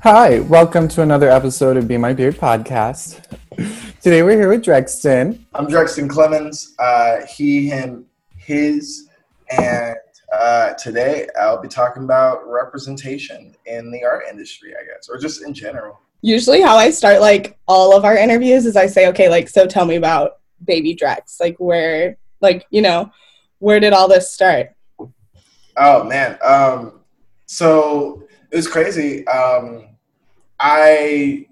Hi, welcome to another episode of Be My Beard podcast. Today we're here with Drexton. I'm Drexton Clemens. Uh, he, him, his, and uh, today I'll be talking about representation in the art industry, I guess, or just in general. Usually, how I start like all of our interviews is I say, okay, like, so tell me about Baby Drex. Like, where, like, you know, where did all this start? Oh man, um, so it was crazy. Um, I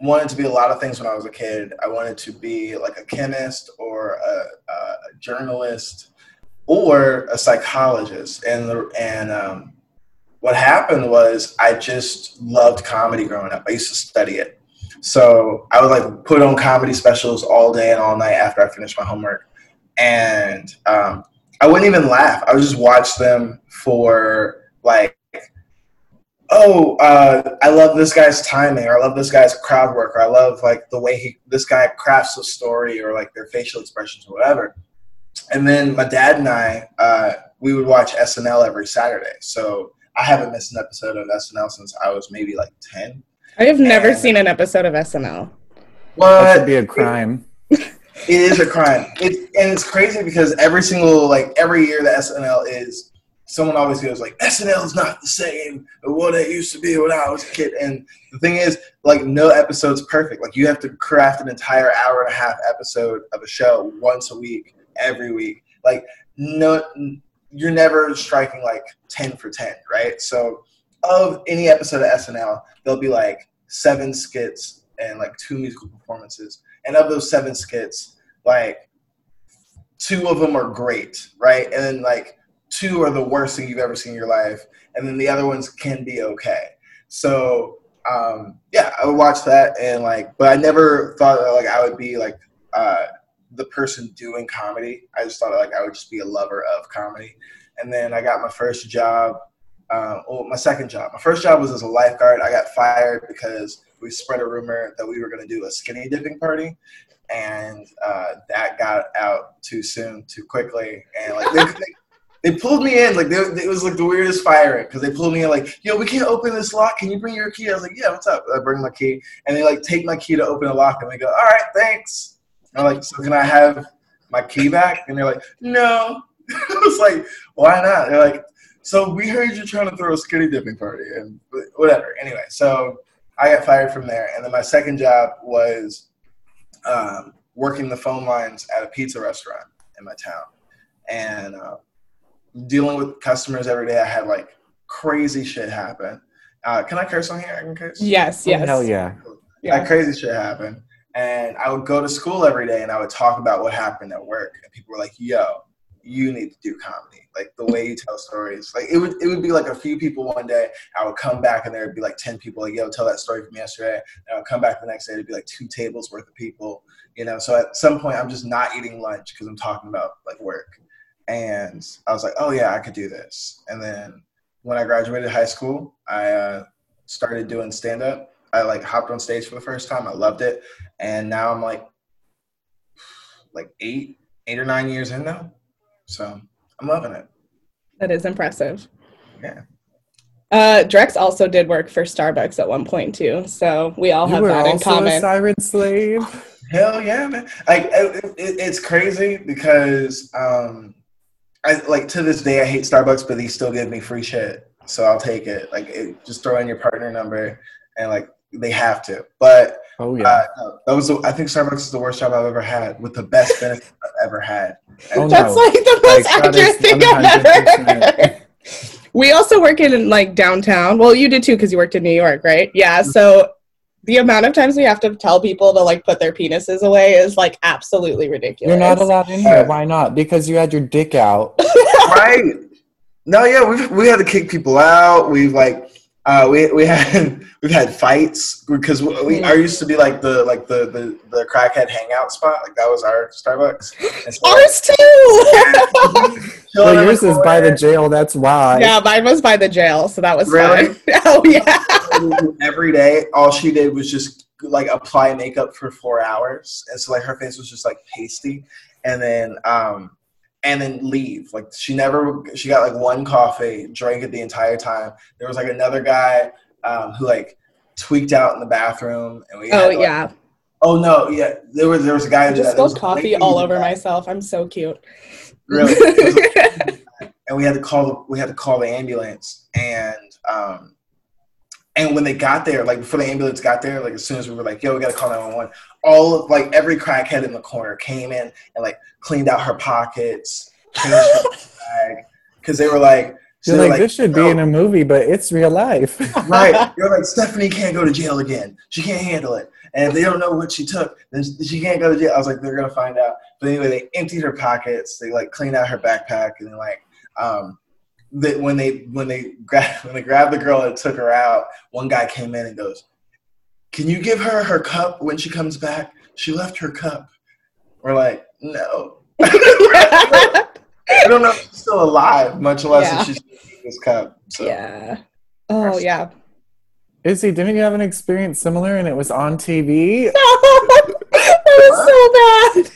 wanted to be a lot of things when I was a kid. I wanted to be like a chemist or a, a journalist or a psychologist. And and um, what happened was I just loved comedy growing up. I used to study it. So I would like put on comedy specials all day and all night after I finished my homework. And um, I wouldn't even laugh. I would just watch them for like oh, uh, I love this guy's timing, or I love this guy's crowd work, or I love like the way he this guy crafts a story, or like their facial expressions, or whatever. And then my dad and I, uh, we would watch SNL every Saturday. So I haven't missed an episode of SNL since I was maybe like ten. I have never and, seen an episode of SNL. What? That should be a crime. it is a crime. It, and it's crazy because every single like every year that SNL is someone always goes like SNL is not the same what it used to be when I was a kid. And the thing is, like no episode's perfect. Like you have to craft an entire hour and a half episode of a show once a week, every week. Like no, you're never striking like ten for ten, right? So of any episode of SNL, there'll be like seven skits and like two musical performances. And of those seven skits, like two of them are great, right? And then like two are the worst thing you've ever seen in your life, and then the other ones can be okay. So um, yeah, I would watch that and like, but I never thought that, like I would be like uh, the person doing comedy. I just thought like I would just be a lover of comedy. And then I got my first job. Um, well, my second job. My first job was as a lifeguard. I got fired because we spread a rumor that we were going to do a skinny dipping party, and uh, that got out too soon, too quickly, and like they, they, they pulled me in like they, it was like the weirdest firing because they pulled me in like yo we can't open this lock. Can you bring your key? I was like yeah what's up? I bring my key and they like take my key to open the lock and they go all right thanks. And i'm like so can i have my key back? And they're like no. I was like why not? They're like so we heard you're trying to throw a skinny dipping party and whatever. Anyway so i got fired from there and then my second job was um, working the phone lines at a pizza restaurant in my town and uh, dealing with customers every day. I had like crazy shit happen. Uh, can I curse on here? I can curse. Yes, yes. Oh, hell yeah. yeah. Like crazy shit happened, and I would go to school every day and I would talk about what happened at work, and people were like, "Yo, you need to do comedy. Like the way you tell stories. Like it would it would be like a few people one day. I would come back and there would be like ten people like, yo, tell that story from yesterday. And I would come back the next day, it'd be like two tables worth of people. You know, so at some point I'm just not eating lunch because I'm talking about like work. And I was like, oh yeah, I could do this. And then when I graduated high school, I uh, started doing stand up. I like hopped on stage for the first time. I loved it. And now I'm like, like eight, eight or nine years in now. So I'm loving it. That is impressive. Yeah. Uh, Drex also did work for Starbucks at one point too, so we all you have that in common. A siren slave. Hell yeah, man! Like it, it, it's crazy because um, I like to this day I hate Starbucks, but they still give me free shit, so I'll take it. Like it, just throw in your partner number, and like they have to. But oh yeah, uh, that was the, I think Starbucks is the worst job I've ever had with the best benefits I've ever had. Oh, That's no. like the most like, accurate thing I've ever heard. We also work in like downtown. Well, you did too because you worked in New York, right? Yeah. So the amount of times we have to tell people to like put their penises away is like absolutely ridiculous. You're not allowed in here. Why not? Because you had your dick out. right. No, yeah, we've we had to kick people out. We've like uh, we we had we've had fights because we, we I used to be like the like the the the crackhead hangout spot. Like that was our Starbucks. So, Ours too. well, yours is by the jail. That's why. Yeah, mine was by the jail, so that was really. Fun. oh yeah. Every day, all she did was just like apply makeup for four hours, and so like her face was just like pasty, and then um and then leave. Like she never, she got like one coffee, drank it the entire time. There was like another guy um, who like tweaked out in the bathroom, and we. Oh like, yeah. Oh no! Yeah, there was there was a guy I who just did that. There was spilled coffee all over that. myself. I'm so cute. Really? There was a- and we had to call the we had to call the ambulance and um and when they got there like before the ambulance got there like as soon as we were like yo we gotta call 911 all of like every crackhead in the corner came in and like cleaned out her pockets bag because they were like so You're were like, this should be in a movie, but it's real life. right. You're like stephanie can't go to jail again. She can't handle it. And if they don't know what she took then she can't go to jail. I was like they're gonna find out. But anyway they emptied her pockets. They like cleaned out her backpack and then like um that when they when they grabbed when they grabbed the girl and took her out one guy came in and goes can you give her her cup when she comes back she left her cup we're like no i don't know if she's still alive much less Yeah. if she's using this cup so yeah. Oh yeah. Izzy, didn't you have an experience similar and it was on TV? that was so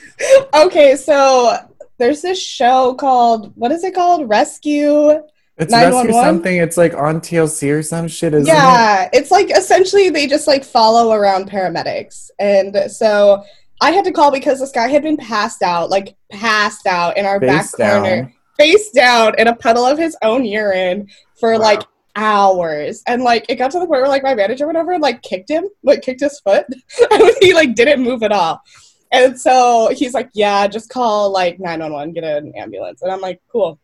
bad. Okay, so there's this show called what is it called? Rescue. It's Rescue something. It's like on TLC or some shit, isn't it? yeah, it's like essentially they just like follow around paramedics, and so I had to call because this guy had been passed out, like passed out in our back Face corner, down. face down in a puddle of his own urine for Wow. like hours and like it got to the point where like my manager went over and like kicked him like kicked his foot and he like didn't move at all and so he's like yeah just call like 911 get an ambulance. And i'm like cool.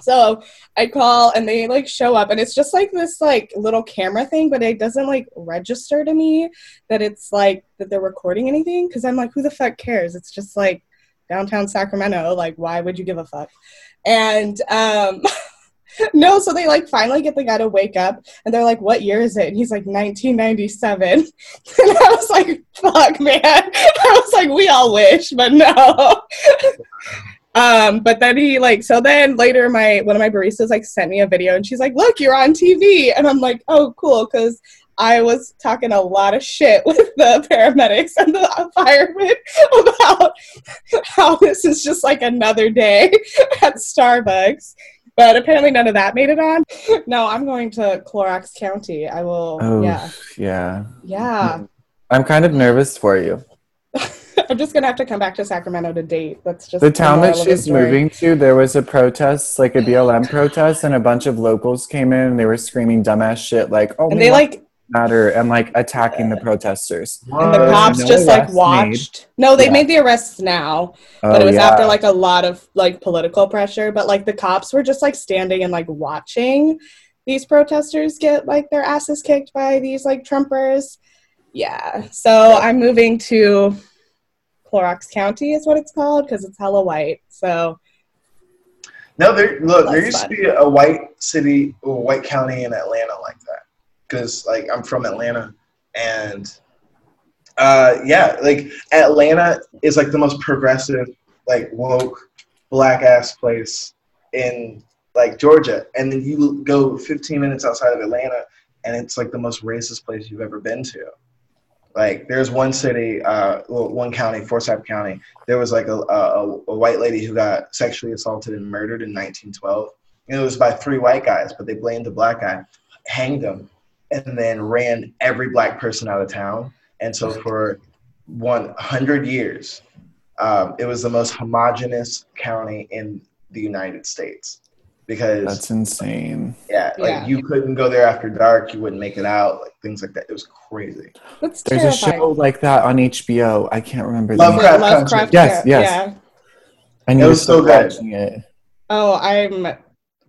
So i call and they like show up and it's just like this like little camera thing but it doesn't like register to me that it's like that they're recording anything because i'm like who the fuck cares? It's just like downtown sacramento. Like why would you give a fuck? And um no, so they like finally get the guy to wake up and they're like, What year is it? And he's like, 1997. And I was like, Fuck, man. I was like, We all wish, but no. um, but then he like, so then later, my one of my baristas like sent me a video and she's like, Look, you're on TV. And I'm like, Oh, cool. Cause I was talking a lot of shit with the paramedics and the firemen about how this is just like another day at Starbucks. But apparently none of that made it on. No, I'm going to Clorox County. I will. Oh, Yeah. yeah. Yeah. I'm kind of nervous for you. I'm just going to have to come back to Sacramento to date. That's just The town that moral of the she's moving to, there was a protest, like a BLM protest, and a bunch of locals came in and they were screaming dumbass shit like, oh, And they like, matter, and like attacking the protesters. and the cops no just like arrests watched. No, they Yeah. made the arrests now. Oh, but it oh, was yeah. after like a lot of like political pressure but like the cops were just like standing and like watching these protesters get like their asses kicked by these like trumpers yeah so i'm moving to Clorox County is what it's called because it's hella white. So No, there look. there used fun. to be a white city, or white county in Atlanta like that. Because like I'm from Atlanta, and uh, yeah, like Atlanta is like the most progressive, like woke, black ass place in like Georgia, and then you go 15 minutes outside of Atlanta, and it's like the most racist place you've ever been to. Like there's one city, uh, well, one county, Forsyth County. There was like a, a, a white lady who got sexually assaulted and murdered in 1912. And it was by three white guys, but they blamed the black guy, hanged him, and then ran every black person out of town. And so for 100 years, um, it was the most homogenous county in the United States because That's insane. yeah, like Yeah. you couldn't go there after dark, you wouldn't make it out, like things like that. It was crazy. that's There's terrifying. a show like that on HBO. I can't remember the name. Lovecraft Lovecraft, Country. Yes, yeah, yes. yeah. I need It to was so good. watching it. Oh, I'm.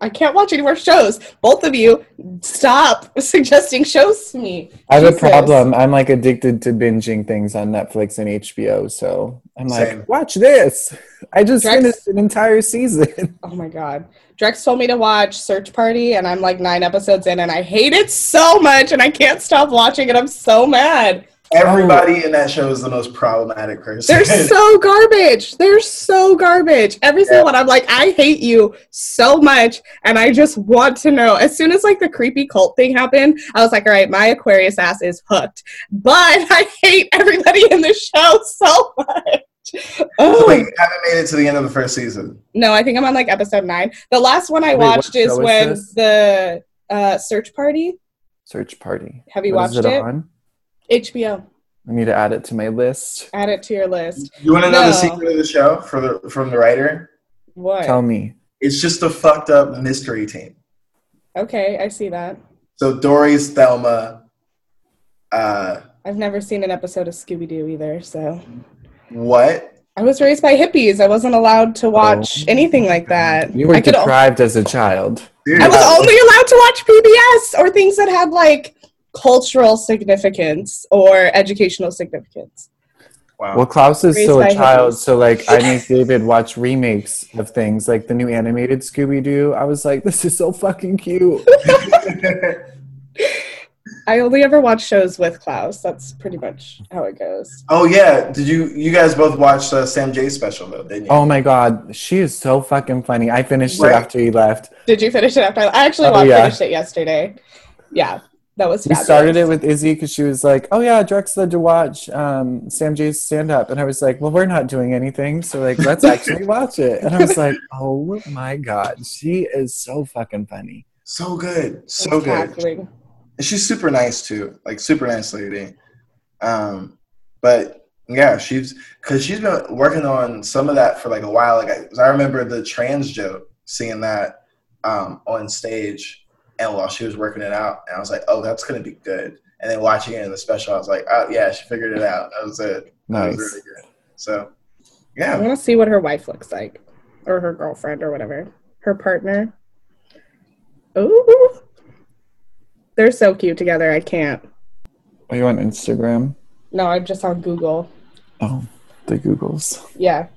I can't watch any more shows. Both of you, stop suggesting shows to me. I have a problem. I'm like addicted to binging things on Netflix and HBO. So I'm like, Same. watch this. I just Drex- finished an entire season. Oh my god. Drex told me to watch Search Party, and I'm like nine episodes in, and I hate it so much, and I can't stop watching it. I'm so mad. Everybody in that show is the most problematic person. They're so garbage. They're so garbage. Every single one. I'm like, I hate you so much, and I just want to know. As soon as like the creepy cult thing happened, I was like, all right, my Aquarius ass is hooked. But I hate everybody in the show so much. oh. So wait, you haven't made it to the end of the first season. No, I think I'm on like episode nine. The last one I wait, watched is when is the uh, search party. Search party. Have you what watched it, it? On? HBO. I need to add it to my list. Add it to your list. You want to know no. the secret of the show for the from the writer? What? Tell me. It's just a fucked up mystery team. Okay, I see that. So Dory's Velma. Uh, I've never seen an episode of Scooby Doo either, so. What? I was raised by hippies. I wasn't allowed to watch oh. anything like that. You were deprived o- as a child. I was only allowed to watch PBS or things that had like cultural significance or educational significance. Wow. Well, Klaus is still a child, hippies. so like I make David watch remakes of things like the new animated Scooby Doo. I was like, this is so fucking cute. I only ever watch shows with Klaus. That's pretty much how it goes. Oh yeah, did you you guys both watch uh, Sam Jay special though? Didn't you? Oh my god, she is so fucking funny. I finished right. it after he left. Did you finish it after? I, I actually oh, watched, yeah. finished it yesterday. Yeah, that was. We started it with Izzy because she was like, "Oh yeah, Drex said to watch um, Sam Jay's stand up," and I was like, "Well, we're not doing anything, so like, let's actually watch it." And I was like, "Oh my god, she is so fucking funny." So good, so good. And she's super nice too, like super nice lady. Um, but yeah, she's because she's been working on some of that for like a while. Like I, I remember the trans joke, seeing that um, on stage, and while she was working it out, and I was like, oh, that's gonna be good. And then watching it in the special, I was like, oh yeah, she figured it out. That was it. Nice. That was really good. So yeah, I want to see what her wife looks like, or her girlfriend, or whatever, her partner. Ooh. They're so cute together. I can't. Are you on Instagram? No, I'm just on Google. Oh, the Googles. Yeah.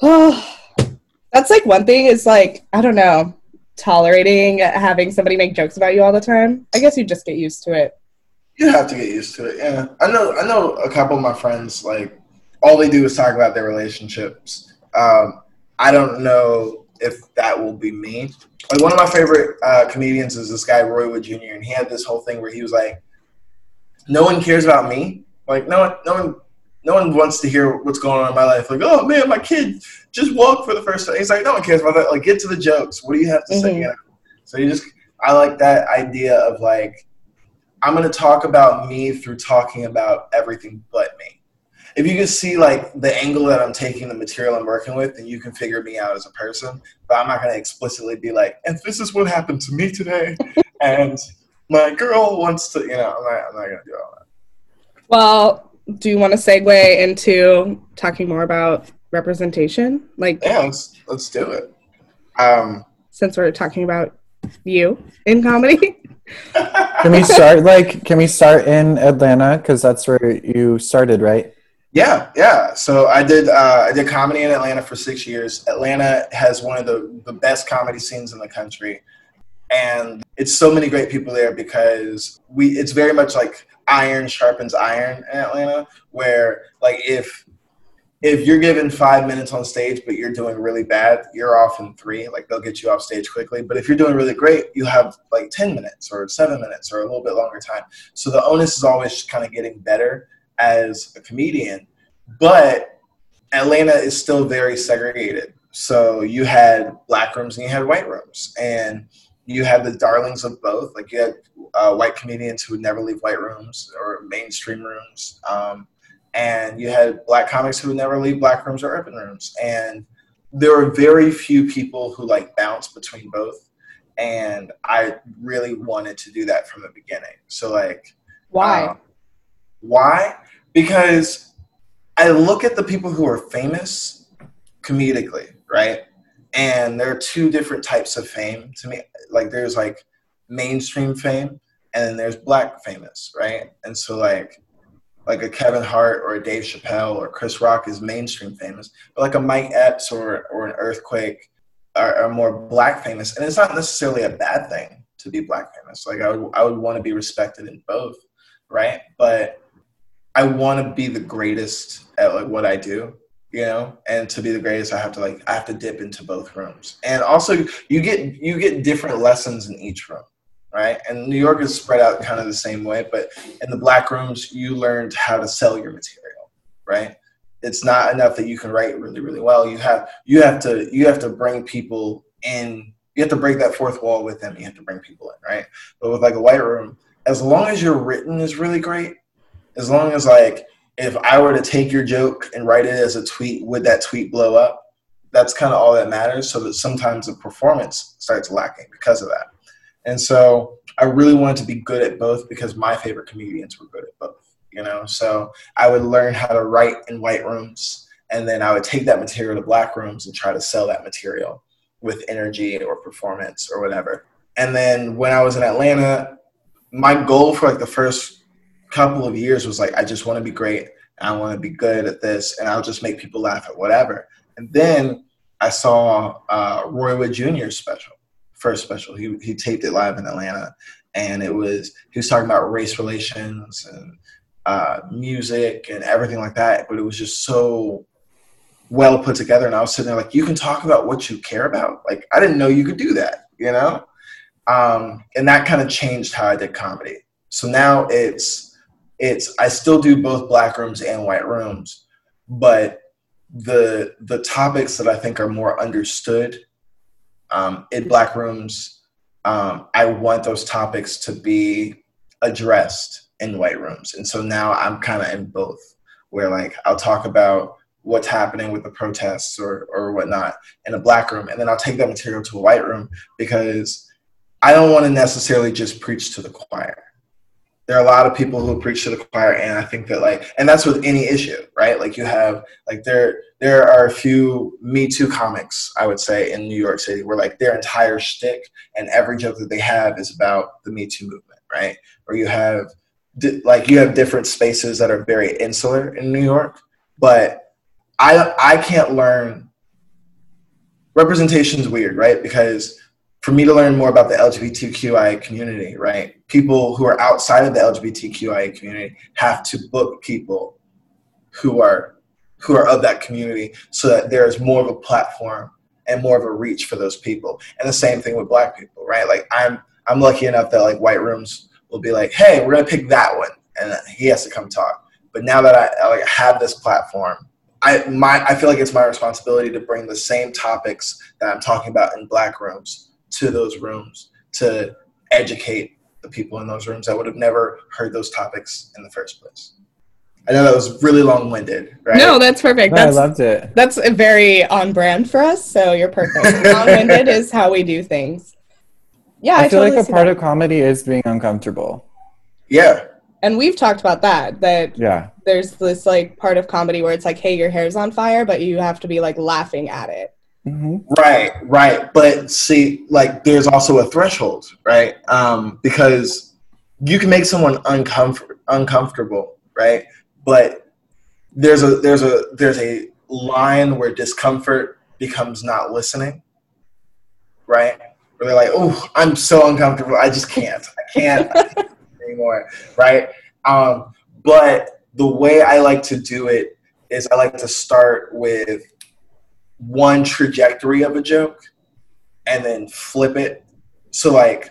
Oh, that's like one thing is like, I don't know, tolerating having somebody make jokes about you all the time. I guess you just get used to it. You have to get used to it. Yeah. I know I know a couple of my friends like all they do is talk about their relationships. Um, I don't know if that will be me. Like one of my favorite uh, comedians is this guy Roy Wood Jr. and he had this whole thing where he was like, "No one cares about me. Like no one, no one, no one wants to hear what's going on in my life. Like, oh man, my kid just walked for the first time. He's like, no one cares about that. Like, get to the jokes. What do you have to mm-hmm. say? You know? So you just, I like that idea of like, I'm gonna talk about me through talking about everything but me if you can see like the angle that I'm taking the material I'm working with, then you can figure me out as a person. But I'm not going to explicitly be like, and this is what happened to me today, and my girl wants to, you know, I'm not, I'm not going to do all that. Well, do you want to segue into talking more about representation? Like, yeah, let's let's do it. Um, since we're talking about you in comedy. can we start like can we start in Atlanta because that's where you started, right? Yeah, yeah. So I did uh, I did comedy in Atlanta for six years. Atlanta has one of the, the best comedy scenes in the country. And it's so many great people there because we it's very much like iron sharpens iron in Atlanta, where like if if you're given five minutes on stage but you're doing really bad, you're off in three. Like they'll get you off stage quickly. But if you're doing really great, you have like ten minutes or seven minutes or a little bit longer time. So the onus is always kind of getting better as a comedian, but Atlanta is still very segregated. So you had black rooms and you had white rooms, and you had the darlings of both. Like you had uh, white comedians who would never leave white rooms or mainstream rooms, um, and you had black comics who would never leave black rooms or urban rooms. And there were very few people who like bounce between both. And I really wanted to do that from the beginning. So like, why? Um, why? because I look at the people who are famous comedically, right? And there are two different types of fame to me. Like there's like mainstream fame and then there's black famous, right? And so like like a Kevin Hart or a Dave Chappelle or Chris Rock is mainstream famous, but like a Mike Epps or or an Earthquake are, are more black famous, and it's not necessarily a bad thing to be black famous. Like I would I would want to be respected in both, right? But I want to be the greatest at like what I do, you know, and to be the greatest, I have to like I have to dip into both rooms, and also you get you get different lessons in each room, right? And New York is spread out kind of the same way, but in the black rooms, you learned how to sell your material, right? it's not enough that you can write really really well. You have you have to you have to bring people in. You have to break that fourth wall with them. You have to bring people in, right? But with like a white room, as long as your written is really great, as long as like if I were to take your joke and write it as a tweet, would that tweet blow up? That's kind of all that matters. So that sometimes the performance starts lacking because of that. And so I really wanted to be good at both because my favorite comedians were good at both you know so i would learn how to write in white rooms and then i would take that material to black rooms and try to sell that material with energy or performance or whatever and then when i was in atlanta my goal for like the first couple of years was like i just want to be great i want to be good at this and i'll just make people laugh at whatever and then i saw uh, roy wood jr's special first special he, he taped it live in atlanta and it was he was talking about race relations and uh, music and everything like that. But it was just so well put together. And I was sitting there like, you can talk about what you care about. Like, I didn't know you could do that, you know? Um, and that kind of changed how I did comedy. So now it's, it's, I still do both black rooms and white rooms, but the, the topics that I think are more understood um, in black rooms, um, I want those topics to be addressed in white rooms. And so now I'm kind of in both, where like I'll talk about what's happening with the protests or, or whatnot in a black room, and then I'll take that material to a white room because I don't want to necessarily just preach to the choir. There are a lot of people who preach to the choir, and I think that like, and that's with any issue, right? Like you have like there there are a few Me Too comics, I would say, in New York City, where like their entire shtick and every joke that they have is about the Me Too movement, right? Or you have like you have different spaces that are very insular in New York, but I I can't learn representation's weird, right? Because for me to learn more about the LGBTQIA community, right? People who are outside of the LGBTQIA community have to book people who are who are of that community so that there is more of a platform and more of a reach for those people. And the same thing with black people, right? Like I'm I'm lucky enough that like white rooms will be like, hey, we're gonna pick that one, and he has to come talk. But now that I, like have this platform, I my I feel like it's my responsibility to bring the same topics that I'm talking about in black rooms to those rooms to educate the people in those rooms that would have never heard those topics in the first place. I know that was really long winded, right? No, that's perfect. No, that's, I loved it. That's very on brand for us, so you're perfect. long winded is how we do things. Yeah, I, I feel totally like a part that. of comedy is being uncomfortable. Yeah. And we've talked about that. That yeah, there's this like part of comedy where it's like, hey, your hair's on fire, but you have to be like laughing at it. Mm-hmm. Right, right. But see, like, there's also a threshold, right? Um, because you can make someone uncomfort uncomfortable, right? But there's a there's a there's a line where discomfort becomes not listening, right? where they're like, "Oh, I'm so uncomfortable. I just can't. I can't, anymore." Right? Um, but the way I like to do it is I like to start with one trajectory of a joke and then flip it. So like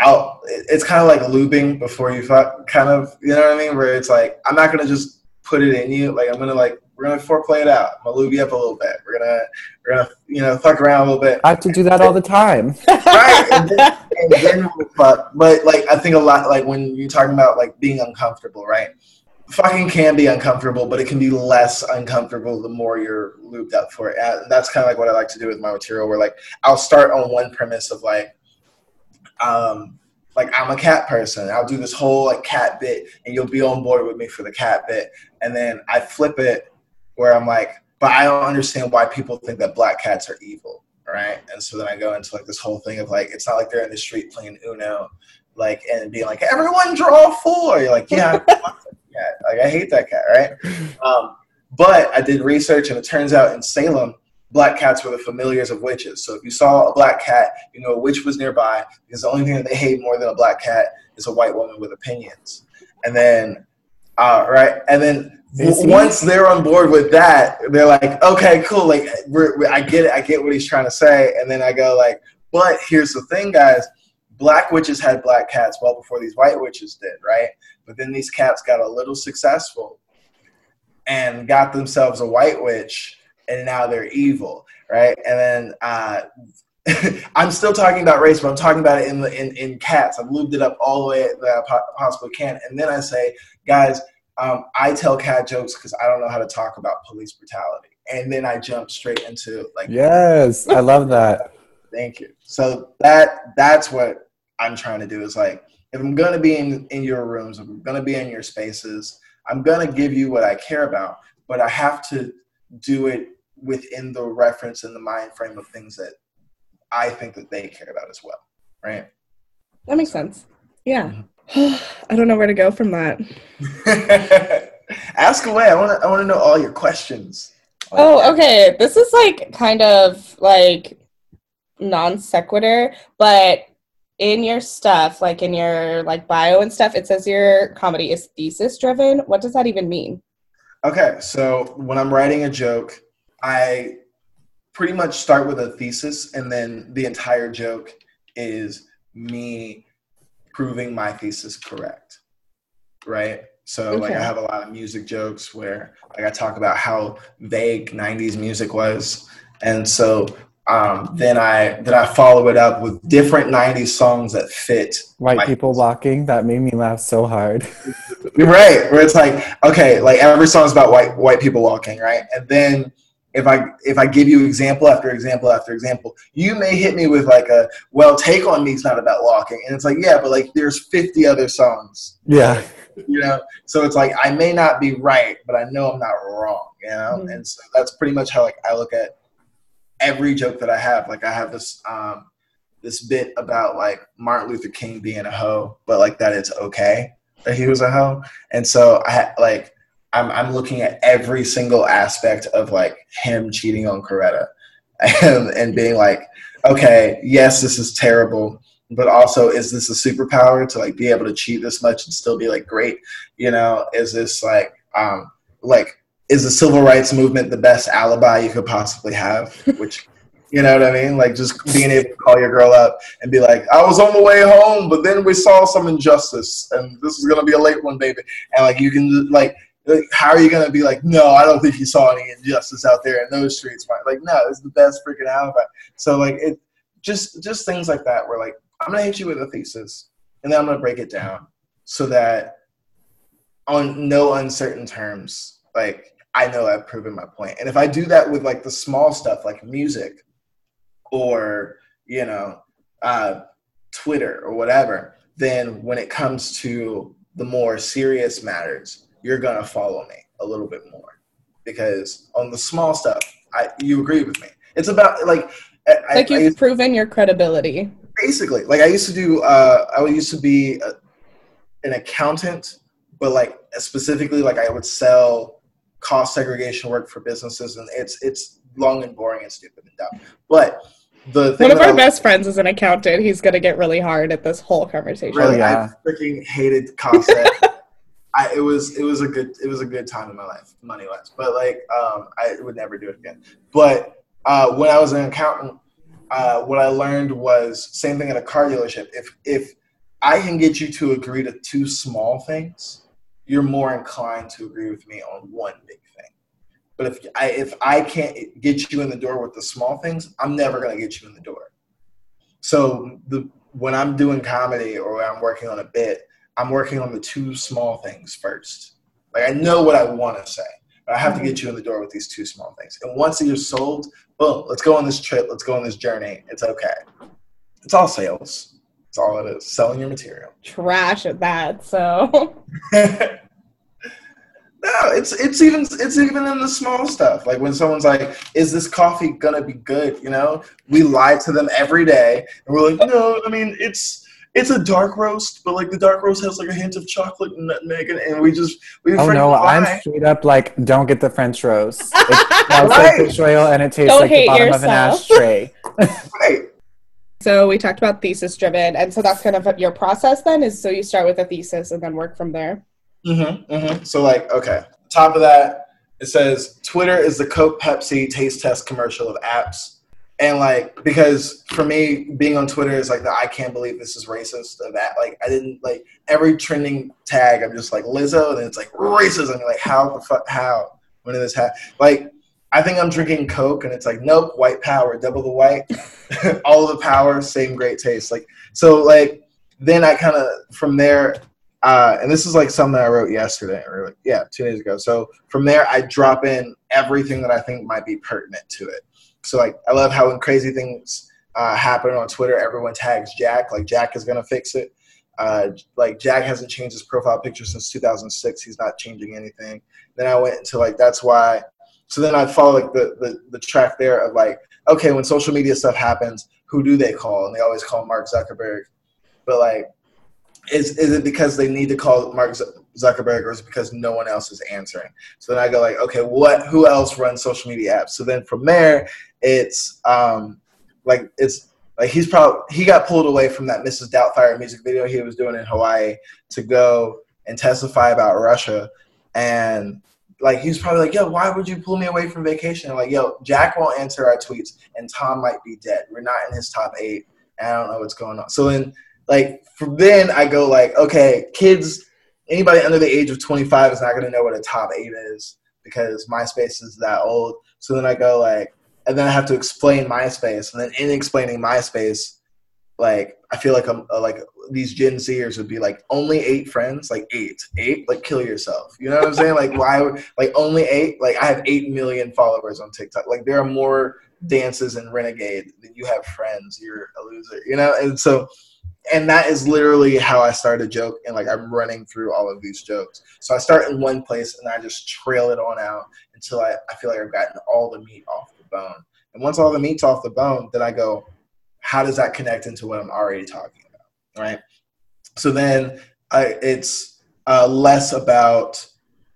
out it's kind of like looping before you fuck kind of you know what I mean where it's like I'm not gonna just put it in you like I'm gonna like we're gonna foreplay it out. I'm gonna lube you up a little bit. We're gonna we're gonna you know fuck around a little bit. I have to do that all the time. right, and then, and then we'll fuck. But like I think a lot like when you're talking about like being uncomfortable, right? Fucking can be uncomfortable, but it can be less uncomfortable the more you're looped up for it. And that's kind of like what I like to do with my material. Where like I'll start on one premise of like, um, like I'm a cat person. I'll do this whole like cat bit, and you'll be on board with me for the cat bit. And then I flip it where I'm like, but I don't understand why people think that black cats are evil, right? And so then I go into like this whole thing of like, it's not like they're in the street playing Uno, like and being like, everyone draw four. You're like, yeah, cat. like I hate that cat, right? Um, but I did research, and it turns out in Salem, black cats were the familiars of witches. So if you saw a black cat, you know a witch was nearby because the only thing that they hate more than a black cat is a white woman with opinions. And then, uh, right, and then once they're on board with that, they're like, okay, cool. Like, we're, we're, I get it. I get what he's trying to say. And then I go like, but here's the thing, guys. Black witches had black cats well before these white witches did, right? But then these cats got a little successful. and got themselves a white witch, and now they're evil, right? And then uh, I'm still talking about race, but I'm talking about it in the in, in cats. I've lubed it up all the way that I possibly can, and then I say, guys, um, I tell cat jokes because I don't know how to talk about police brutality, and then I jump straight into like, yes, I love that. Thank you. So that that's what I'm trying to do is like, if I'm gonna be in in your rooms, if I'm gonna be in your spaces, I'm gonna give you what I care about, but I have to do it within the reference and the mind frame of things that I think that they care about as well, right? That makes sense. Yeah. Mm-hmm. I don't know where to go from that. Ask away. I want to. I want to know all your questions. oh, okay. This is like kind of like non sequitur, but in your stuff, like in your like bio and stuff, it says your comedy is thesis driven. What does that even mean? Okay, so when I'm writing a joke, I pretty much start with a thesis, and then the entire joke is me proving my thesis correct. Right? So okay. like I have a lot of music jokes where like I talk about how vague 90s music was. And so um, then I then I follow it up with different '90s songs that fit. White people walking that made me laugh so hard. right, where it's like okay, like every song's about white white people walking, right? And then if I if I give you example after example after example, you may hit me with like a well, take on Me" me's not about walking, and it's like yeah, but like there's 50 other songs. Yeah. You know, so it's like I may not be right, but I know I'm not wrong. You know, mm-hmm. and so that's pretty much how like I look at every joke that I have. Like I have this um this bit about like Martin Luther King being a hoe, but like that it's okay that he was a hoe, and so I like I'm I'm looking at every single aspect of like him cheating on Coretta and and being like, okay, yes, this is terrible, but also is this a superpower to like be able to cheat this much and still be like great? You know, is this like um like is the civil rights movement the best alibi you could possibly have? Which you know what I mean? Like just being able to call your girl up and be like, I was on the way home, but then we saw some injustice and this is gonna be a late one, baby. And like you can like like, how are you gonna be like, no, I don't think you saw any injustice out there in those streets? Like, no, it's the best freaking alibi. So like it, just just things like that. Where like I'm gonna hit you with a thesis, and then I'm gonna break it down so that on no uncertain terms, like I know I've proven my point. And if I do that with like the small stuff, like music, or you know, uh, Twitter or whatever, then when it comes to the more serious matters you're gonna follow me a little bit more because on the small stuff, I you agree with me. It's about like like I, you've I proven your credibility. Basically, like I used to do. Uh, I used to be a, an accountant, but like specifically, like I would sell cost segregation work for businesses, and it's it's long and boring and stupid and dumb. But the one of our best friends is an accountant. He's gonna get really hard at this whole conversation. Really, yeah. I freaking hated cost. I, it was it was a good it was a good time in my life, money wise. But like um, I would never do it again. But uh, when I was an accountant, uh, what I learned was same thing at a car dealership. If if I can get you to agree to two small things, you're more inclined to agree with me on one big thing. But if I if I can't get you in the door with the small things, I'm never gonna get you in the door. So the when I'm doing comedy or I'm working on a bit, I'm working on the two small things first. Like I know what I want to say, but I have to get you in the door with these two small things. And once you're sold, boom, let's go on this trip. Let's go on this journey. It's okay. It's all sales. It's all it is. Selling your material. Trash at that. So. No, it's it's even it's even in the small stuff. Like when someone's like, "Is this coffee gonna be good?" You know, we lie to them every day, and we're like, "No, I mean it's it's a dark roast, but like the dark roast has like a hint of chocolate and nutmeg, and, and we just we. Oh no, I'm straight up like, don't get the French roast. It smells right. like fish oil and it tastes don't like the bottom yourself. of an ashtray. right. So we talked about thesis driven, and so that's kind of your process. Then is so you start with a thesis and then work from there. Mm-hmm. mm-hmm. So like, okay, top of that, it says Twitter is the Coke Pepsi taste test commercial of apps and like because for me being on twitter is like the i can't believe this is racist of that like i didn't like every trending tag i'm just like lizzo and it's like racism like how the fuck how when did this happen? Like, I think I'm drinking Coke, and it's like, nope, white power, double the white, all the power, same great taste. Like, so like, then I kind of from there, uh, and this is like something I wrote yesterday, or like, yeah, two days ago. So from there, I drop in everything that I think might be pertinent to it. So like, I love how when crazy things uh, happen on Twitter, everyone tags Jack. Like Jack is gonna fix it. Uh, like Jack hasn't changed his profile picture since 2006. He's not changing anything. Then I went into like that's why. So then I follow like the, the the track there of like okay when social media stuff happens, who do they call? And they always call Mark Zuckerberg. But like, is is it because they need to call Mark Zuckerberg, or is it because no one else is answering? So then I go like, okay, what? Who else runs social media apps? So then from there, it's um like it's like he's probably he got pulled away from that Mrs. Doubtfire music video he was doing in Hawaii to go and testify about Russia, and like he's probably like, yo, why would you pull me away from vacation? like, yo, Jack won't answer our tweets, and Tom might be dead. We're not in his top eight. I don't know what's going on. So then, like, from then I go like, okay, kids, anybody under the age of 25 is not to know what a top eight is because MySpace is that old. So then I go like, and then I have to explain MySpace, and then in explaining MySpace, like I feel like I'm uh, like these Gen Zers would be like only eight friends, like eight, eight, like kill yourself. You know what I'm saying? Like why? Like only eight? Like I have eight million followers on TikTok. Like there are more dances in Renegade than you have friends. You're a loser. You know, and so. And that is literally how I start a joke, and like I'm running through all of these jokes. So I start in one place, and I just trail it on out until I, I feel like I've gotten all the meat off the bone. And once all the meat's off the bone, then I go, how does that connect into what I'm already talking right? So then it's uh, less about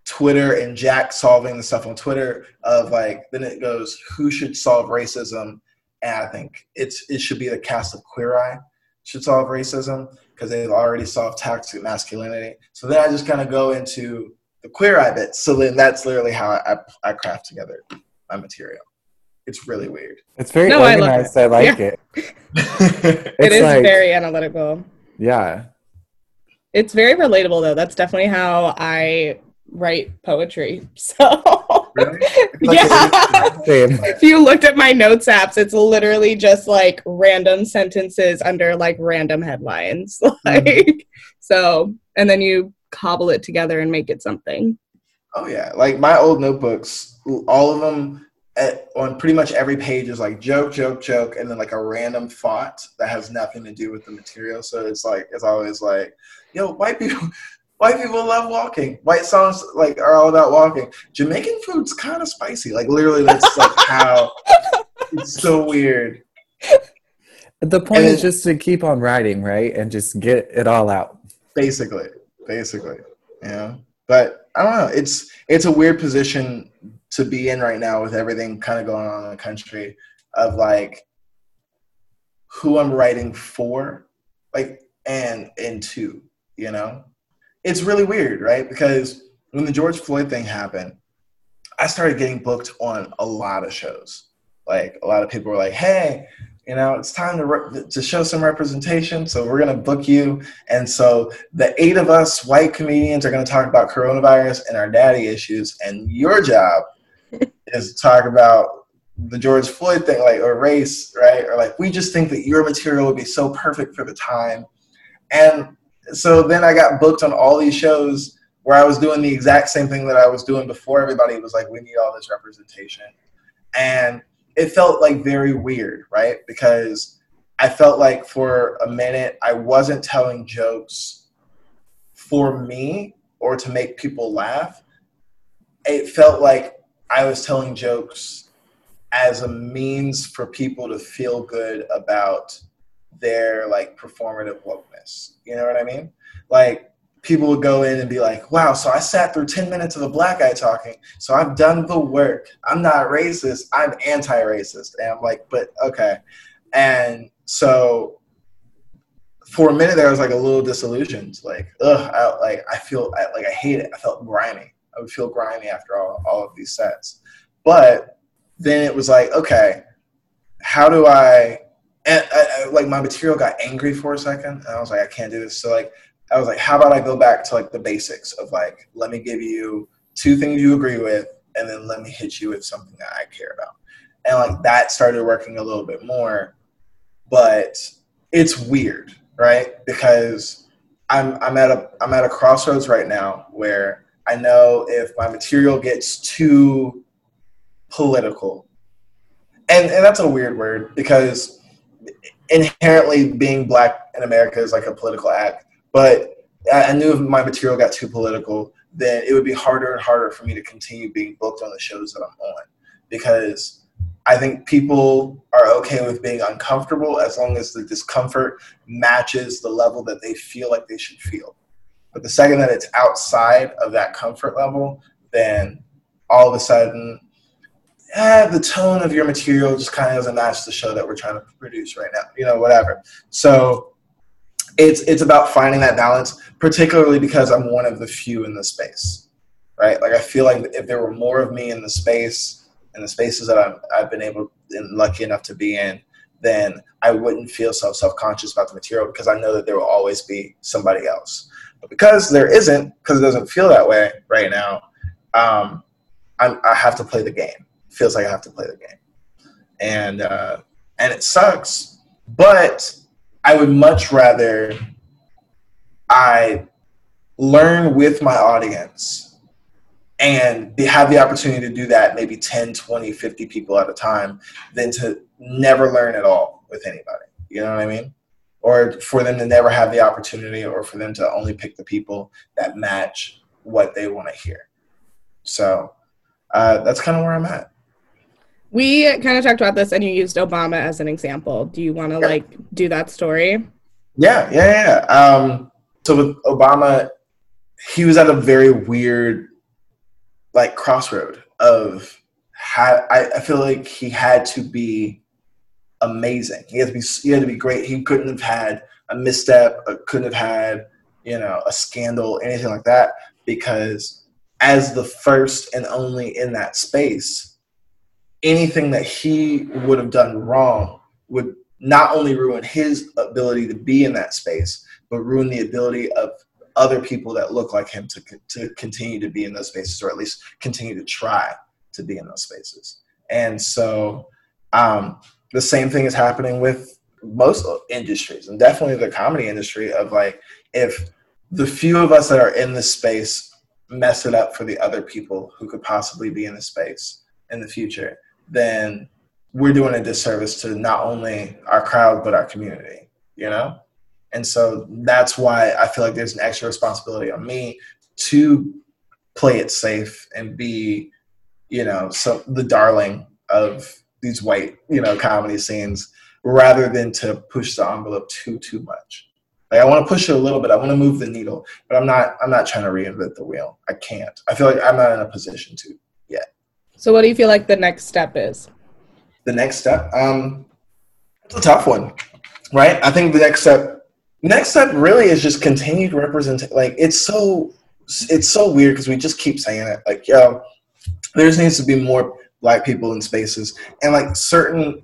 Twitter and Jack solving the stuff on Twitter of like, then it goes, who should solve racism? And I think it's it should be the cast of Queer Eye should solve racism because they've already solved toxic masculinity. So then I just kind of go into the Queer Eye bit. So then that's literally how I, I craft together my material. It's really weird. It's very no, organized. I, I like yeah. it. it is like, very analytical. Yeah. It's very relatable though. That's definitely how I write poetry. So really? yeah. if you looked at my notes apps, it's literally just like random sentences under like random headlines. Like mm-hmm. so and then you cobble it together and make it something. Oh yeah. Like my old notebooks, all of them at, on pretty much every page is like joke, joke, joke, and then like a random thought that has nothing to do with the material. So it's like it's always like, yo, white people, white people love walking. White songs like are all about walking. Jamaican food's kind of spicy. Like literally, that's like how it's so weird. The point and is just to keep on writing, right, and just get it all out. Basically, basically, yeah. But I don't know. It's it's a weird position to be in right now with everything kind of going on in the country of like who I'm writing for, like and and to, you know? It's really weird, right? Because when the George Floyd thing happened, I started getting booked on a lot of shows. Like a lot of people were like, "Hey, you know, it's time to re- to show some representation. So we're to book you. And so the eight of us white comedians are to talk about coronavirus and our daddy issues. And your job is talk about the George Floyd thing, like or race, right? Or like we just think that your material would be so perfect for the time. And so then I got booked on all these shows where I was doing the exact same thing that I was doing before everybody was like, we need all this representation. And it felt like very weird, right? Because I felt like for a minute I wasn't telling jokes for me or to make people laugh. It felt like I was telling jokes as a means for people to feel good about their like performative wokeness. You know what I mean? Like people would go in and be like, wow, so I sat through 10 minutes of a black guy talking. So I've done the work. I'm not racist. I'm anti-racist. And I'm like, but okay. And so for a minute there, I was like a little disillusioned. Like, ugh, I, like I feel I, like I hate it. I felt grimy. I would feel grimy after all, all of these sets. But then it was like, okay, how do I, and I, I, like my material got angry for a second, and I was like, I can't do this. So like, I was like, how about I go back to like the basics of like, let me give you two things you agree with, and then let me hit you with something that I care about. And like that started working a little bit more, but it's weird, right? Because I'm I'm at a I'm at a crossroads right now where I know if my material gets too political, and and that's a weird word because inherently being black in America is like a political act, but I knew if my material got too political, then it would be harder and harder for me to continue being booked on the shows that I'm on. Because I think people are okay with being uncomfortable as long as the discomfort matches the level that they feel like they should feel. But the second that it's outside of that comfort level, then all of a sudden, eh, the tone of your material just kind of doesn't match the show that we're trying to produce right now. You know, whatever. So it's it's about finding that balance, particularly because I'm one of the few in the space, right? Like I feel like if there were more of me in the space, and the spaces that I've, I've been able and lucky enough to be in, then I wouldn't feel so self conscious about the material because I know that there will always be somebody else. Because there isn't, because it doesn't feel that way right now, um, i have to play the game. It feels like I have to play the game, and uh, and it sucks. But I would much rather I learn with my audience and have the opportunity to do that maybe 10 20 50 people at a time than to never learn at all with anybody you know what i mean or for them to never have the opportunity or for them to only pick the people that match what they want to hear. So uh, that's kind of where i'm at. We kind of talked about this and you used obama as an example. Do you want to yeah. like do that story? Yeah yeah yeah um, so with obama he was at a very weird like crossroad of how I, I feel like he had to be amazing. He had to be he had to be great. He couldn't have had a misstep, uh, couldn't have had you know a scandal, anything like that, because as the first and only in that space, anything that he would have done wrong would not only ruin his ability to be in that space, but ruin the ability of other people that look like him to, to continue to be in those spaces or at least continue to try to be in those spaces. And so um, the same thing is happening with most industries and definitely the comedy industry of like if the few of us that are in this space mess it up for the other people who could possibly be in the space in the future, then we're doing a disservice to not only our crowd but our community, you know? And so that's why I feel like there's an extra responsibility on me to play it safe and be, you know, so the darling of these white, you know, comedy scenes rather than to push the envelope too too much. Like I want to push it a little bit. I want to move the needle, but I'm not I'm not trying to reinvent the wheel. I can't. I feel like I'm not in a position to yet. So what do you feel like the next step is? The next step um it's a tough one. Right? I think the next step next step really is just continued representation. Like it's so it's so weird because we just keep saying it. Like yo, there just needs to be more black people in spaces, and like certain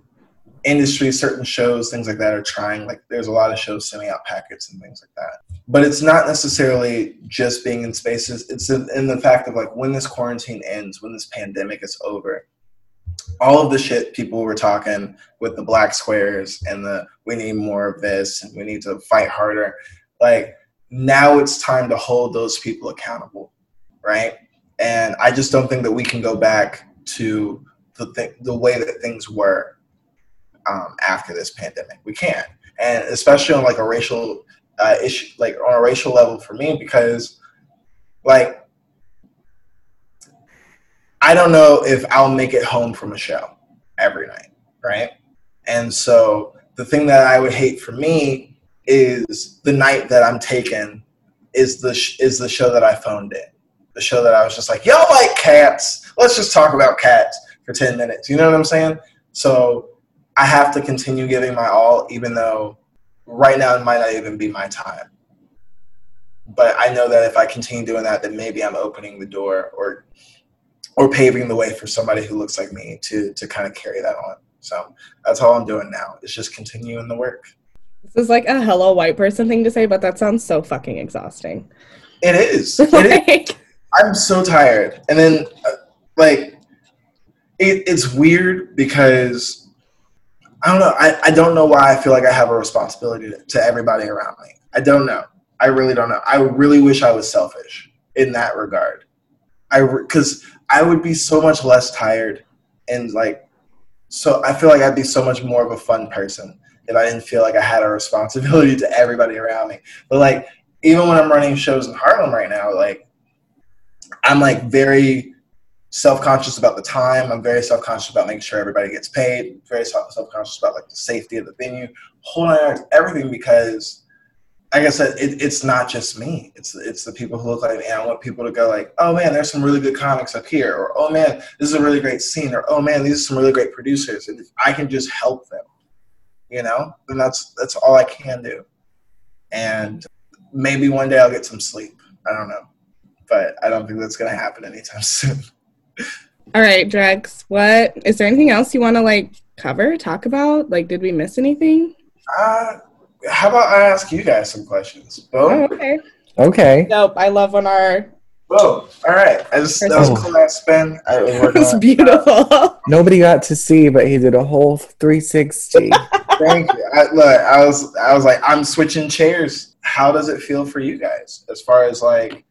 industries, certain shows, things like that are trying. Like there's a lot of shows sending out packets and things like that. But it's not necessarily just being in spaces. It's in, the fact of like when this quarantine ends, when this pandemic is over all of the shit people were talking with the black squares and the we need more of this and we need to fight harder like now it's time to hold those people accountable right and i just don't think that we can go back to the th- the way that things were um, after this pandemic. We can't. And especially on like a racial uh, issue like on a racial level for me because like I don't know if I'll make it home from a show every night, right? And so the thing that I would hate for me is the night that I'm taken is the sh- is the show that I phoned in, the show that I was just like, y'all like cats? Let's just talk about cats for ten minutes. You know what I'm saying? So I have to continue giving my all, even though right now it might not even be my time. But I know that if I continue doing that, then maybe I'm opening the door or or paving the way for somebody who looks like me to to kind of carry that on. So that's all I'm doing now. Is just continuing the work. This is like a hello white person thing to say, but that sounds so fucking exhausting. It is. like... I'm so tired. And then uh, like it, it's weird because I don't know. I, I don't know why I feel like I have a responsibility to, to everybody around me. I don't know. I really don't know. I really wish I was selfish in that regard. I because I would be so much less tired and like so I feel like I'd be so much more of a fun person if I didn't feel like I had a responsibility to everybody around me. But like even when I'm running shows in Harlem right now, like I'm like very self-conscious about the time. I'm very self-conscious about making sure everybody gets paid. Very self-conscious about like the safety of the venue, whole everything because like I said, it, it's not just me. It's it's the people who look like me. I want people to go like, oh man, there's some really good comics up here, or oh man, this is a really great scene, or oh man, these are some really great producers, and if I can just help them, you know, then that's that's all I can do. And maybe one day I'll get some sleep. I don't know, but I don't think that's gonna happen anytime soon. All right, Drex. What is there anything else you want to like cover, talk about? Like, did we miss anything? Uh, how about I ask you guys some questions? Boom. Oh, okay. Okay. Nope. I love when our. Oh, all right. I just that was a cool last spin. I was it was beautiful. Nobody got to see, but he did a whole 360. Thank you. I, look, I was, I was like, I'm switching chairs. How does it feel for you guys, as far as like,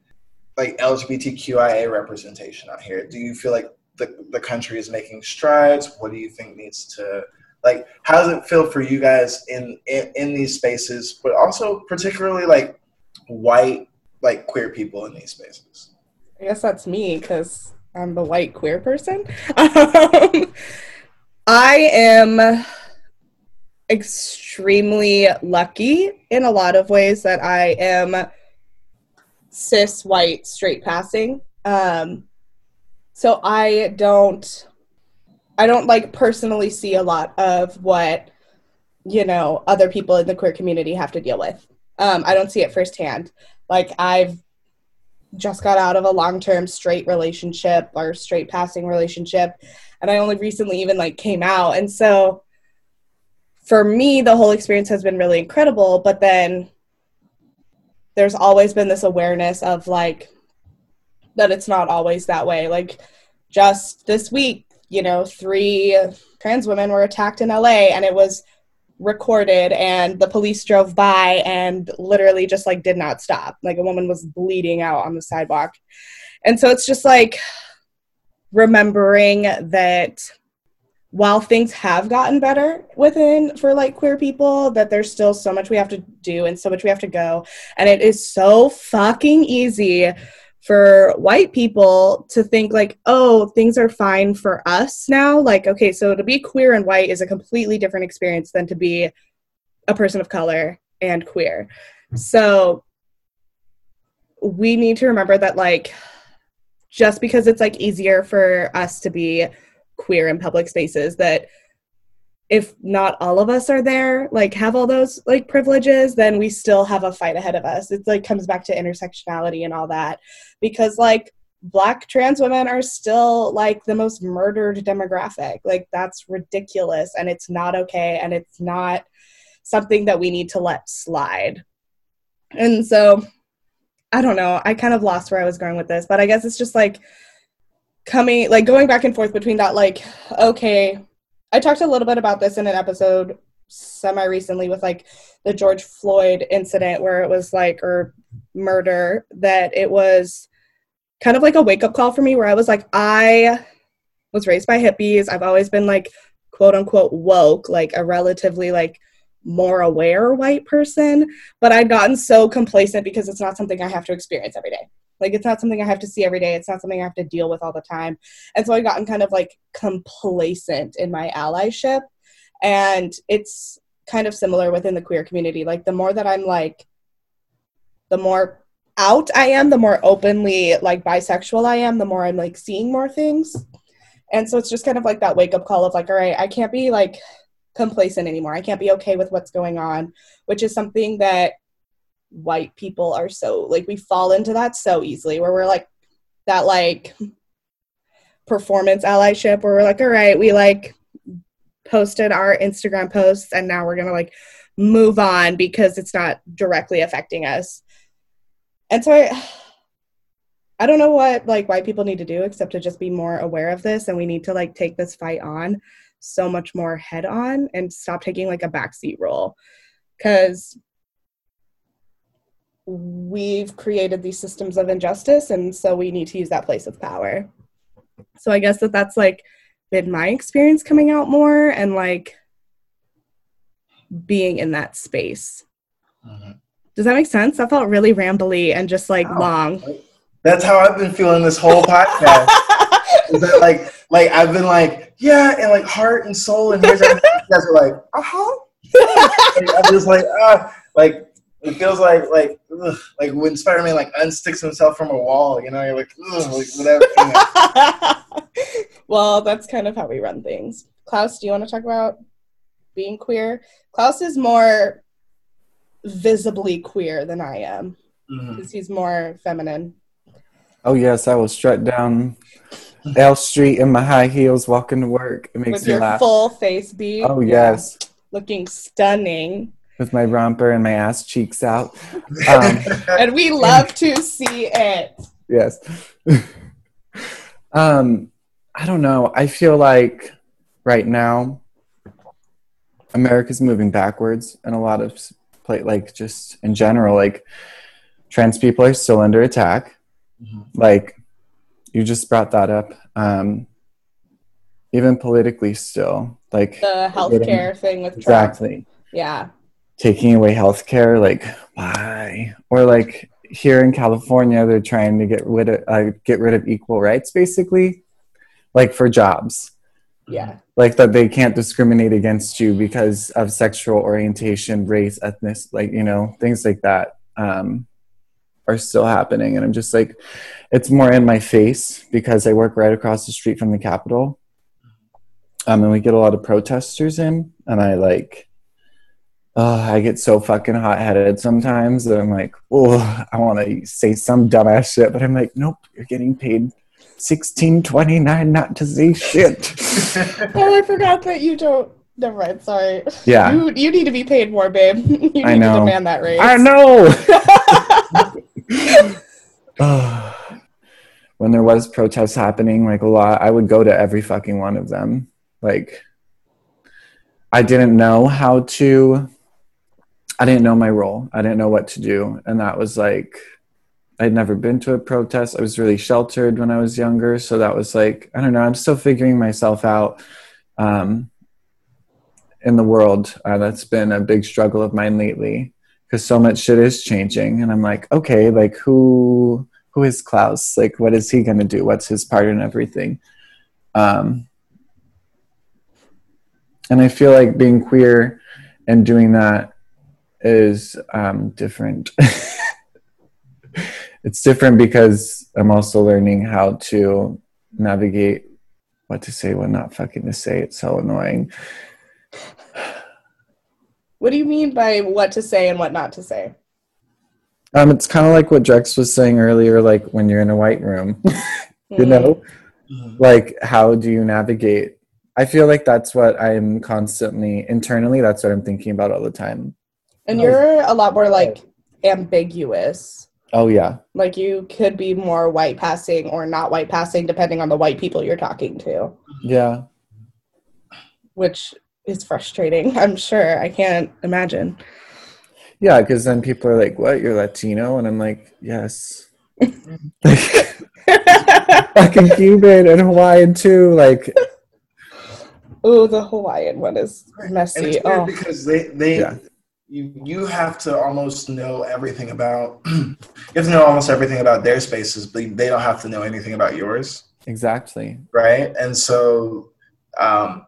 like LGBTQIA representation out here? Do you feel like the the country is making strides? What do you think needs to like how does it feel for you guys in, in in, these spaces but also particularly like white like queer people in these spaces i guess that's me because i'm the white queer person um, i am extremely lucky in a lot of ways that i am cis white straight passing um, so i don't I don't like personally see a lot of what you know other people in the queer community have to deal with. Um, I don't see it firsthand. Like I've just got out of a long-term straight relationship or straight passing relationship, and I only recently even like came out, and so for me the whole experience has been really incredible. But then there's always been this awareness of like that it's not always that way. Like just this week you know, three trans women were attacked in LA and it was recorded and the police drove by and literally just like did not stop. Like a woman was bleeding out on the sidewalk. And so it's just like remembering that while things have gotten better within for like queer people that there's still so much we have to do and so much we have to go. And it is so fucking easy for white people to think like oh things are fine for us now. Like okay so to be queer and white is a completely different experience than to be a person of color and queer. So we need to remember that like just because it's like easier for us to be queer in public spaces that if not all of us are there like have all those like privileges then we still have a fight ahead of us. It's like comes back to intersectionality and all that. Because like black trans women are still like the most murdered demographic. Like that's ridiculous and it's not okay and it's not something that we need to let slide. And so i don't know. I kind of lost where i was going with this but i guess it's just like coming like going back and forth between that like okay I talked a little bit about this in an episode semi recently with like the George Floyd incident where it was like or murder that it was kind of like a wake up call for me where I was like I was raised by hippies. I've always been like quote unquote woke, like a relatively like more aware white person, but I'd gotten so complacent because it's not something I have to experience every day. Like it's not something I have to see every day. It's not something I have to deal with all the time. And so I've gotten kind of like complacent in my allyship. And it's kind of similar within the queer community. Like the more that I'm like, the more out I am, the more openly like bisexual I am, the more I'm like seeing more things. And so it's just kind of like that wake up call of like, all right, I can't be like complacent anymore. I can't be okay with what's going on, which is something that white people are so like we fall into that so easily where we're like that like performance allyship where we're like all right we like posted our instagram posts and now we're gonna like move on because it's not directly affecting us. And so i I don't know what like white people need to do except to just be more aware of this and we need to like take this fight on so much more head on and stop taking like a backseat role. Because we've created these systems of injustice and so we need to use that place of power. So i guess that that's like been my experience coming out more and like being in that space. Mm-hmm. does that make sense? That felt really rambly and just like wow. long. That's how i've been feeling this whole podcast. Is that like like i've been like yeah and like heart and soul and here's you guys are like uh-huh. I'm just like ah. Like it feels like like ugh, like when Spider-Man like unsticks himself from a wall. You know, you're like, ugh, like whatever. well, that's kind of how we run things. Klaus, do you want to talk about being queer? Klaus is more visibly queer than I am because mm-hmm. he's more feminine. Oh yes, I will strut down L Street in my high heels, walking to work. It makes With me your laugh. Full face beat. Oh yes. Yeah. Looking stunning with my romper and my ass cheeks out. Um, and we love to see it. Yes. um, I don't know. I feel like right now America's moving backwards in a lot of play like just in general like trans people are still under attack. Mm-hmm. Like you just brought that up. Um, even politically still like the healthcare thing with exactly. Trump. Yeah taking away healthcare like why? Or like here in california they're trying to get rid of uh, get rid of equal rights basically like for jobs. Yeah. Like that they can't discriminate against you because of sexual orientation race ethnic like you know things like that um, are still happening. And i'm just like it's more in my face because i work right across the street from the capitol. Um, and we get a lot of protesters in and i like oh, I get so fucking hot headed sometimes that I'm like, oh, I want to say some dumbass shit, but I'm like, nope, you're getting paid sixteen twenty nine not to say shit. oh, I forgot that you don't. Never mind. Sorry. Yeah. You, you need to be paid more, babe. You need I know. to demand that raise. I know. when there was protests happening, like a lot, I would go to every fucking one of them. Like, I didn't know how to I didn't know my role. I didn't know what to do. And that was like, I'd never been to a protest. I was really sheltered when I was younger. So that was like, I don't know, I'm still figuring myself out um, in the world. Uh, that's been a big struggle of mine lately because so much shit is changing. And I'm like, okay, like who, who is Klaus? Like, what is he going to do? What's his part in everything? Um, and I feel like being queer and doing that is um, different. it's different because I'm also learning how to navigate what to say, what not fucking to say. It's so annoying. What do you mean by what to say and what not to say? Um, it's kind of like what Drex was saying earlier, like when you're in a white room, you mm. know, mm-hmm. like how do you navigate? I feel like that's what I'm constantly internally. That's what I'm thinking about all the time. And you're a lot more like ambiguous. Oh yeah. Like you could be more white passing or not white passing depending on the white people you're talking to. Yeah. Which is frustrating, I'm sure. I can't imagine. Yeah, because then people are like, What, you're Latino? And I'm like, Yes. Like, fucking Cuban and Hawaiian too. Like Oh, the Hawaiian one is messy. oh. because they they yeah you you have to almost know everything about you have to know almost everything about their spaces but they don't have to know anything about yours. Exactly. Right? And so um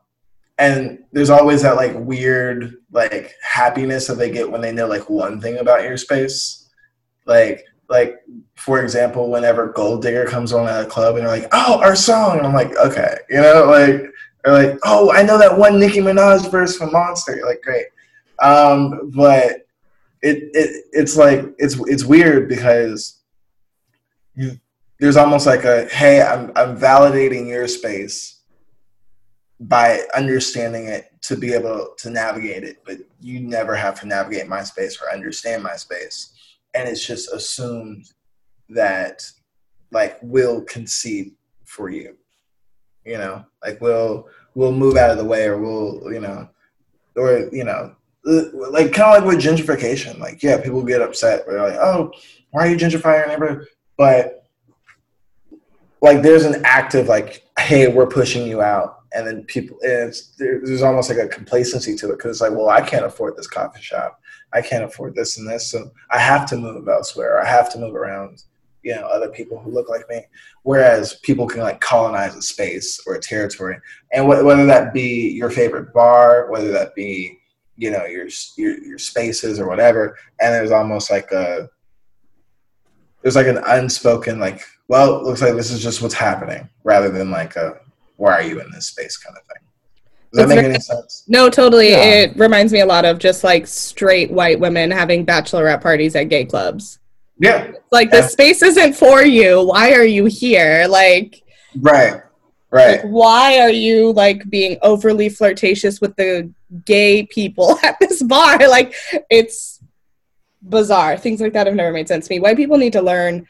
and there's always that like weird like happiness that they get when they know like one thing about your space. Like like for example whenever gold digger comes on at a club and they're like oh our song. And i'm like okay. You know like they're like oh i know that one nicki minaj verse from monster. You're like great um, but it, it it's like it's it's weird because you, there's almost like a hey I'm I'm validating your space by understanding it to be able to navigate it, but you never have to navigate my space or understand my space. And it's just assumed that like will concede for you. You know, like we'll we'll move out of the way, or we'll you know, or you know, like kind of like with gentrification. Like yeah, people get upset. They're like, oh, why are you gentrifying your neighborhood? But like there's an active like, hey, we're pushing you out, and then people, and it's there's almost like a complacency to it because it's like, well, I can't afford this coffee shop. I can't afford this and this, so I have to move elsewhere. I have to move around you know other people who look like me whereas people can like colonize a space or a territory and wh- whether that be your favorite bar whether that be you know your, your your spaces or whatever and there's almost like a there's like an unspoken like well looks like this is just what's happening rather than like a why are you in this space kind of thing does that make any sense? No, totally. Yeah. It reminds me a lot of just like straight white women having bachelorette parties at gay clubs. Yeah. Like yeah. the space isn't for you. Why are you here? Like Right. Right. Like, why are you like being overly flirtatious with the gay people at this bar? Like it's bizarre. Things like that have never made sense to me. White people need to learn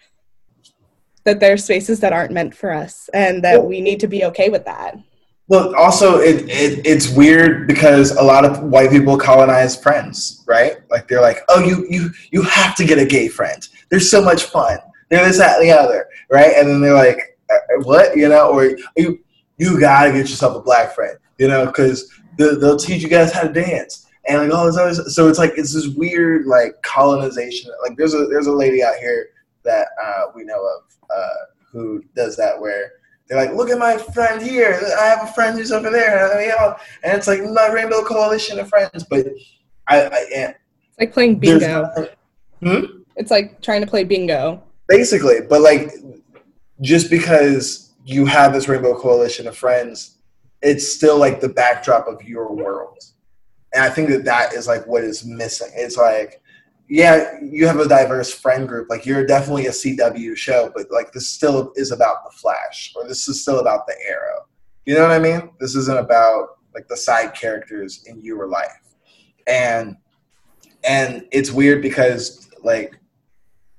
that there are spaces that aren't meant for us and that we need to be okay with that. Well, also it, it it's weird because a lot of white people colonize friends, right? Like they're like, oh, you you you have to get a gay friend. They're so much fun. They're this, that, and the other, right? And then they're like, uh, uh, what, you know? Or you you gotta get yourself a black friend, you know, because they'll, they'll teach you guys how to dance and like all this other. So it's like it's this weird like colonization. Like there's a there's a lady out here that uh, we know of uh, who does that where they're like, look at my friend here. I have a friend who's over there. And it's like my Rainbow Coalition of friends. But I, I it's like playing bingo. Hmm? It's like trying to play bingo. Basically, but like just because you have this Rainbow Coalition of friends, it's still like the backdrop of your world. And I think that that is like what is missing. It's like yeah, you have a diverse friend group. Like you're definitely a CW show, but like this still is about the Flash, or this is still about the Arrow. You know what I mean? This isn't about like the side characters in your life, and and it's weird because like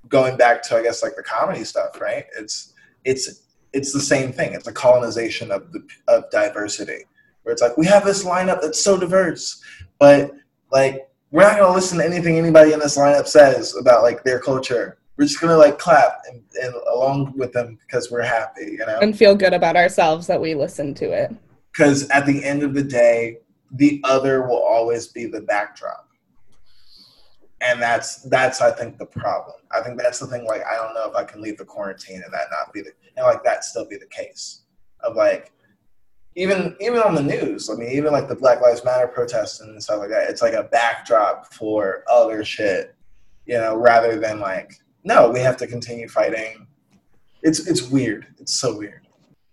going back to I guess like the comedy stuff, right? It's it's it's the same thing. It's a colonization of the of diversity, where it's like we have this lineup that's so diverse, but like we're not gonna listen to anything anybody in this lineup says about like their culture. We're just gonna like clap and, and along with them because we're happy, you know, and feel good about ourselves that we listen to it. Because at the end of the day, the other will always be the backdrop, and that's that's I think the problem. I think that's the thing. Like I don't know if I can leave the quarantine and that not be the and like that still be the case of like even even on the news. I mean, even like the Black Lives Matter protests and stuff like that. It's like a backdrop for other shit, you know, rather than like, no, we have to continue fighting. It's it's weird. It's so weird.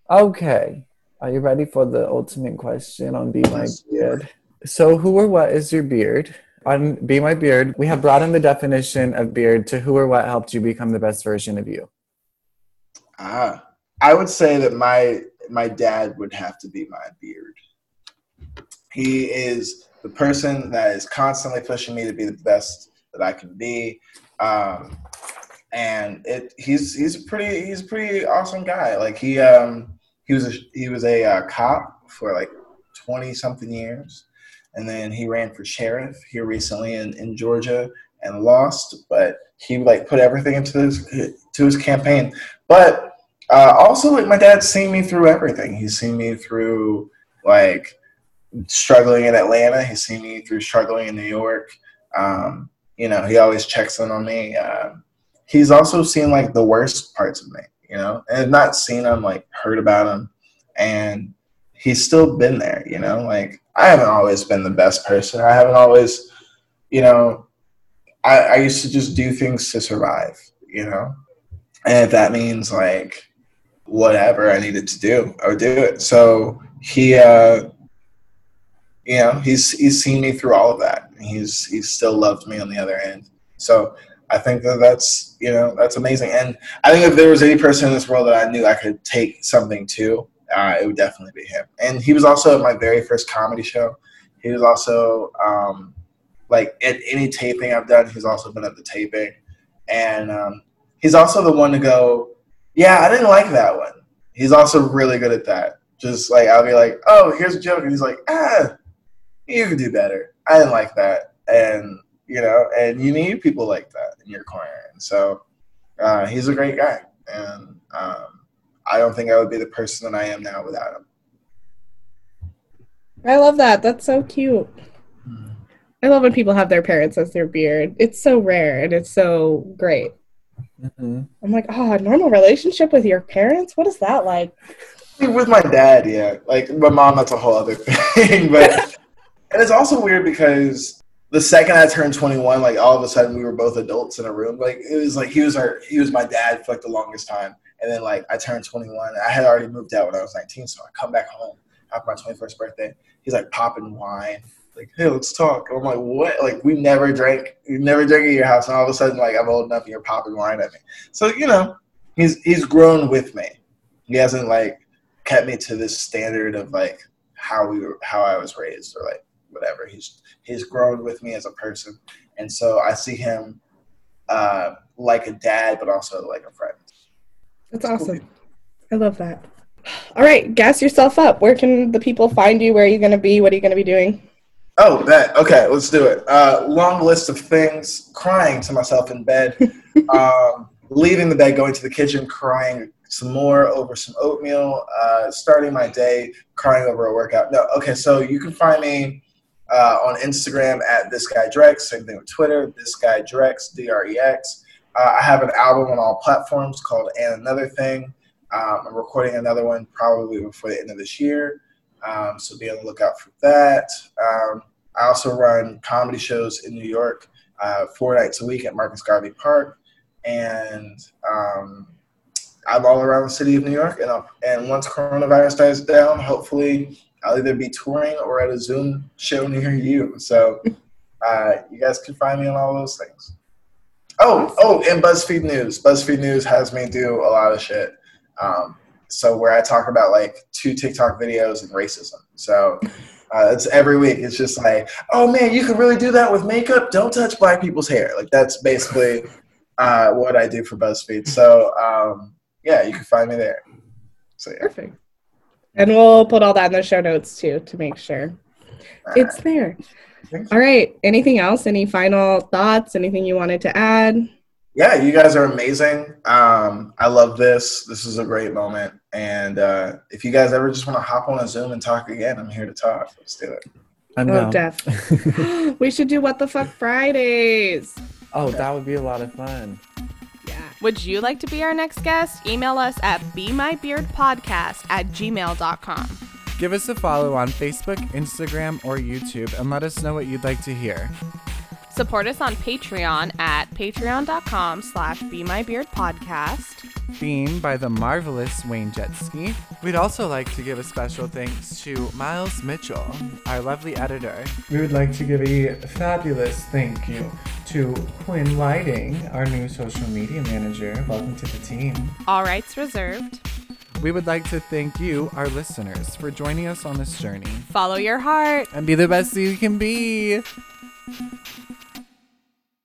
Okay, are you ready for the ultimate question on Be My Beard? So, who or what is your beard? On Be My Beard, we have broadened the definition of beard to who or what helped you become the best version of you. Ah, I would say that my my dad would have to be my beard. He is the person that is constantly pushing me to be the best that I can be. Um, and it he's he's a pretty he's a pretty awesome guy. Like he um he was a he was a uh, cop for like twenty something years, and then he ran for sheriff here recently in, in Georgia and lost. But he like put everything into his to his campaign. But uh, also, like my dad's seen me through everything. He's seen me through like struggling in Atlanta. He's seen me through struggling in New York. Um, you know, he always checks in on me. Uh, he's also seen like the worst parts of me, you know, and not seen them, like heard about him, and he's still been there. You know, like I haven't always been the best person. I haven't always, you know, I, I used to just do things to survive. You know, and if that means like whatever I needed to do, I would do it. So he, uh, you know, he's he's seen me through all of that. He's he's still loved me on the other end. So I think that that's you know that's amazing. And I think if there was any person in this world that I knew I could take something to, uh, it would definitely be him. And he was also at my very first comedy show. He was also um, like at any taping I've done. He's also been at the taping, and um, he's also the one to go Yeah, I didn't like that one. He's also really good at that. Just like I'll be like, "Oh, here's a joke," and he's like, "Ah, you could do better." I didn't like that, and you know, and you need people like that in your corner. And so, uh, he's a great guy, and um, I don't think I would be the person that I am now without him. I love that. That's so cute. Mm. I love when people have their parents as their beard. It's so rare and it's so great. Mm-hmm. I'm like, oh, a normal relationship with your parents? What is that like? With my dad, yeah. Like my mom, that's a whole other thing. but and it's also weird because the second I turned 21, like all of a sudden we were both adults in a room. Like it was like he was our he was my dad for like the longest time. And then like I turned 21. I had already moved out when I was 19, so I come back home after my 21st birthday. He's like popping wine like, hey, let's talk. I'm like, what? Like, we never drank, we never drank at your house, and all of a sudden, like, I'm old enough, and you're popping wine at me. So, you know, he's he's grown with me. He hasn't like kept me to this standard of like how we were, how I was raised, or like whatever. He's he's grown with me as a person, and so I see him uh, like a dad, but also like a friend. That's awesome. I love that. All right, gas yourself up. Where can the people find you? Where are you going to be? What are you going to be doing? Oh, that okay. Let's do it. Uh, long list of things. Crying to myself in bed. um, leaving the bed, going to the kitchen, crying some more over some oatmeal. Uh, starting my day, crying over a workout. No, okay. So you can find me uh, on Instagram at this guy Drex. Same thing with Twitter. This guy Drex. D R E X. Uh, I have an album on all platforms called "And Another Thing." Um, I'm recording another one probably before the end of this year. Um, so be on the lookout for that. Um, I also run comedy shows in New York uh, four nights a week at Marcus Garvey Park, and um, I'm all around the city of New York. And I'll, and once coronavirus dies down, hopefully I'll either be touring or at a Zoom show near you. So uh, you guys can find me on all those things. Oh, oh, and BuzzFeed News. BuzzFeed News has me do a lot of shit. Um, so where I talk about like two TikTok videos and racism. So uh, it's every week. It's just like, oh man, you can really do that with makeup. Don't touch black people's hair. Like that's basically uh, what I do for BuzzFeed. So um, yeah, you can find me there. So yeah. Perfect. And we'll put all that in the show notes too to make sure all it's right. there. All right. Anything else? Any final thoughts? Anything you wanted to add? Yeah, you guys are amazing. Um, I love this. This is a great moment. And uh, if you guys ever just want to hop on a Zoom and talk again, I'm here to talk. Let's do it. I'm oh, Def. we should do What the Fuck Fridays. Oh, that would be a lot of fun. Yeah. Would you like to be our next guest? Email us at BeMyBeardPodcast at gmail.com. Give us a follow on Facebook, Instagram, or YouTube and let us know what you'd like to hear. Support us on Patreon at patreon.com slash BeMyBeardPodcast. Theme by the marvelous Wayne Jetski. We'd also like to give a special thanks to Miles Mitchell, our lovely editor. We would like to give a fabulous thank you to Quinn Lighting, our new social media manager. Welcome to the team. All rights reserved. We would like to thank you, our listeners, for joining us on this journey. Follow your heart and be the best you can be.